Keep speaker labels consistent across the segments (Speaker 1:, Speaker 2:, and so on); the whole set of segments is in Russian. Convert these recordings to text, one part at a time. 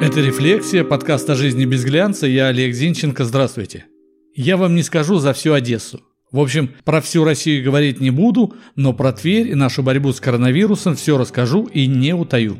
Speaker 1: Это «Рефлексия», подкаст о жизни без глянца. Я Олег Зинченко. Здравствуйте. Я вам не скажу за всю Одессу. В общем, про всю Россию говорить не буду, но про Тверь и нашу борьбу с коронавирусом все расскажу и не утаю.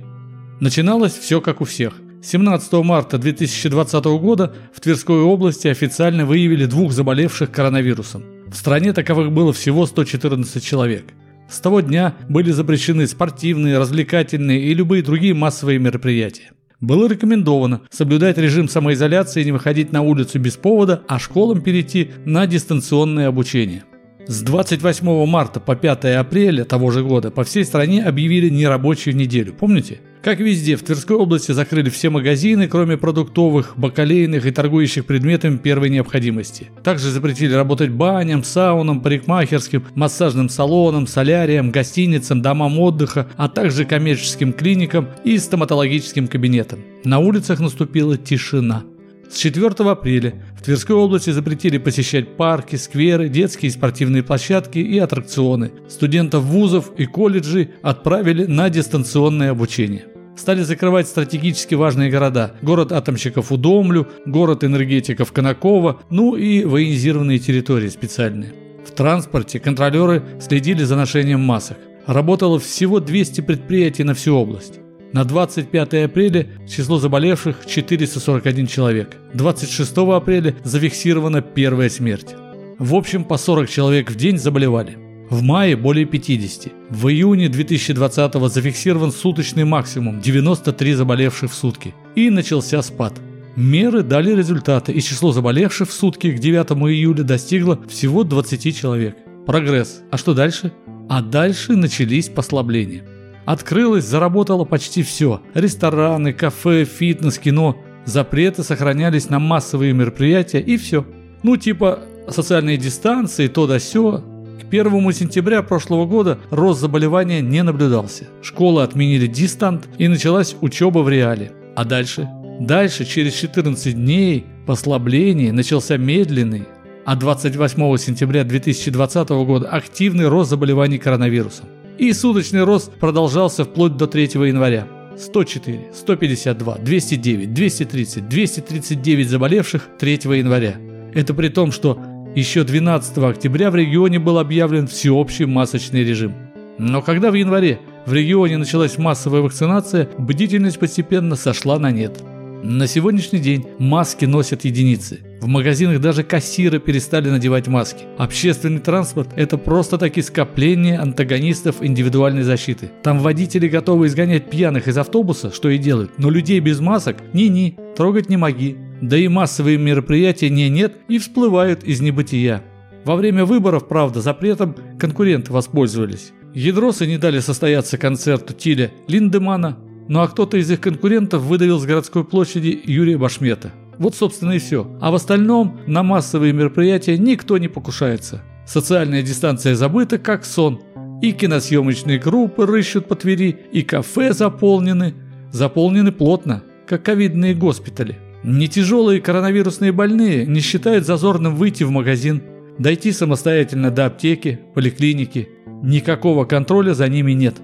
Speaker 1: Начиналось все как у всех. 17 марта 2020 года в Тверской области официально выявили двух заболевших коронавирусом. В стране таковых было всего 114 человек. С того дня были запрещены спортивные, развлекательные и любые другие массовые мероприятия. Было рекомендовано соблюдать режим самоизоляции и не выходить на улицу без повода, а школам перейти на дистанционное обучение. С 28 марта по 5 апреля того же года по всей стране объявили нерабочую неделю. Помните? Как везде, в Тверской области закрыли все магазины, кроме продуктовых, бакалейных и торгующих предметами первой необходимости. Также запретили работать баням, саунам, парикмахерским, массажным салонам, соляриям, гостиницам, домам отдыха, а также коммерческим клиникам и стоматологическим кабинетам. На улицах наступила тишина. С 4 апреля в Тверской области запретили посещать парки, скверы, детские и спортивные площадки и аттракционы. Студентов вузов и колледжей отправили на дистанционное обучение. Стали закрывать стратегически важные города. Город атомщиков Удомлю, город энергетиков Конаково, ну и военизированные территории специальные. В транспорте контролеры следили за ношением масок. Работало всего 200 предприятий на всю область. На 25 апреля число заболевших 441 человек. 26 апреля зафиксирована первая смерть. В общем, по 40 человек в день заболевали. В мае более 50. В июне 2020 зафиксирован суточный максимум 93 заболевших в сутки. И начался спад. Меры дали результаты, и число заболевших в сутки к 9 июля достигло всего 20 человек. Прогресс. А что дальше? А дальше начались послабления. Открылось, заработало почти все. Рестораны, кафе, фитнес, кино. Запреты сохранялись на массовые мероприятия и все. Ну типа социальные дистанции, то да сё. К 1 сентября прошлого года рост заболевания не наблюдался. Школы отменили дистант и началась учеба в реале. А дальше? Дальше, через 14 дней, послабление начался медленный, а 28 сентября 2020 года активный рост заболеваний коронавирусом. И суточный рост продолжался вплоть до 3 января. 104, 152, 209, 230, 239 заболевших 3 января. Это при том, что еще 12 октября в регионе был объявлен всеобщий масочный режим. Но когда в январе в регионе началась массовая вакцинация, бдительность постепенно сошла на нет. На сегодняшний день маски носят единицы. В магазинах даже кассиры перестали надевать маски. Общественный транспорт – это просто-таки скопление антагонистов индивидуальной защиты. Там водители готовы изгонять пьяных из автобуса, что и делают, но людей без масок – ни-ни, трогать не моги. Да и массовые мероприятия не-нет и всплывают из небытия. Во время выборов, правда, запретом конкуренты воспользовались. Ядросы не дали состояться концерту Тиля Линдемана, ну а кто-то из их конкурентов выдавил с городской площади Юрия Башмета. Вот, собственно, и все. А в остальном на массовые мероприятия никто не покушается. Социальная дистанция забыта, как сон. И киносъемочные группы рыщут по Твери, и кафе заполнены. Заполнены плотно, как ковидные госпитали. Не тяжелые коронавирусные больные не считают зазорным выйти в магазин, дойти самостоятельно до аптеки, поликлиники. Никакого контроля за ними нет.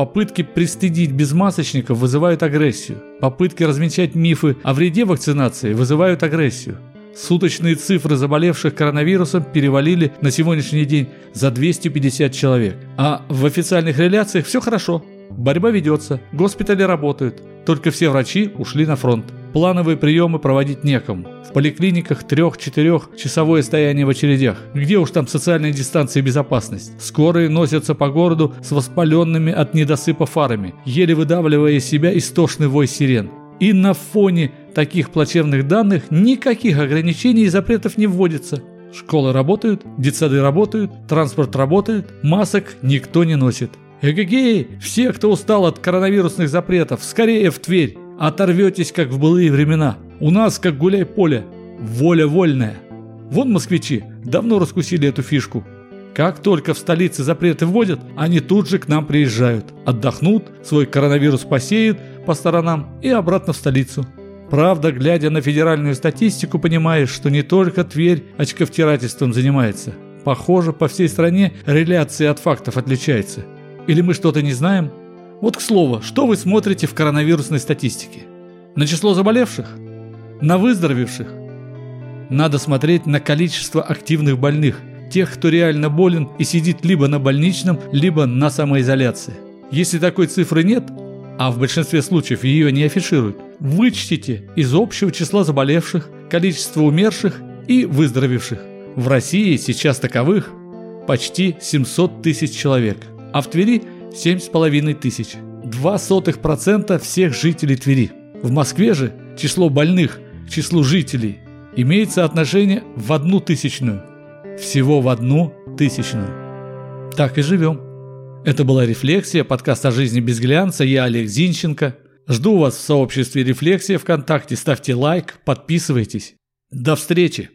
Speaker 1: Попытки пристыдить безмасочников вызывают агрессию. Попытки размечать мифы о вреде вакцинации вызывают агрессию. Суточные цифры заболевших коронавирусом перевалили на сегодняшний день за 250 человек. А в официальных реляциях все хорошо. Борьба ведется, госпитали работают, только все врачи ушли на фронт. Плановые приемы проводить некому. В поликлиниках трех-четырех часовое стояние в очередях. Где уж там социальная дистанция и безопасность. Скорые носятся по городу с воспаленными от недосыпа фарами, еле выдавливая из себя истошный вой сирен. И на фоне таких плачевных данных никаких ограничений и запретов не вводится. Школы работают, детсады работают, транспорт работает, масок никто не носит. Эгегей, все, кто устал от коронавирусных запретов, скорее в Тверь. Оторветесь, как в былые времена. У нас, как гуляй-поле, воля вольная. Вон москвичи давно раскусили эту фишку. Как только в столице запреты вводят, они тут же к нам приезжают. Отдохнут, свой коронавирус посеют по сторонам и обратно в столицу. Правда, глядя на федеральную статистику, понимаешь, что не только Тверь очковтирательством занимается. Похоже, по всей стране реляция от фактов отличается. Или мы что-то не знаем? Вот к слову, что вы смотрите в коронавирусной статистике? На число заболевших? На выздоровевших? Надо смотреть на количество активных больных, тех, кто реально болен и сидит либо на больничном, либо на самоизоляции. Если такой цифры нет, а в большинстве случаев ее не афишируют, вычтите из общего числа заболевших количество умерших и выздоровевших. В России сейчас таковых почти 700 тысяч человек, а в Твери 7,5 тысяч. 0,02% всех жителей Твери. В Москве же число больных к числу жителей имеет соотношение в одну тысячную. Всего в одну тысячную. Так и живем. Это была «Рефлексия», подкаст о жизни без глянца. Я Олег Зинченко. Жду вас в сообществе «Рефлексия» ВКонтакте. Ставьте лайк, подписывайтесь. До встречи!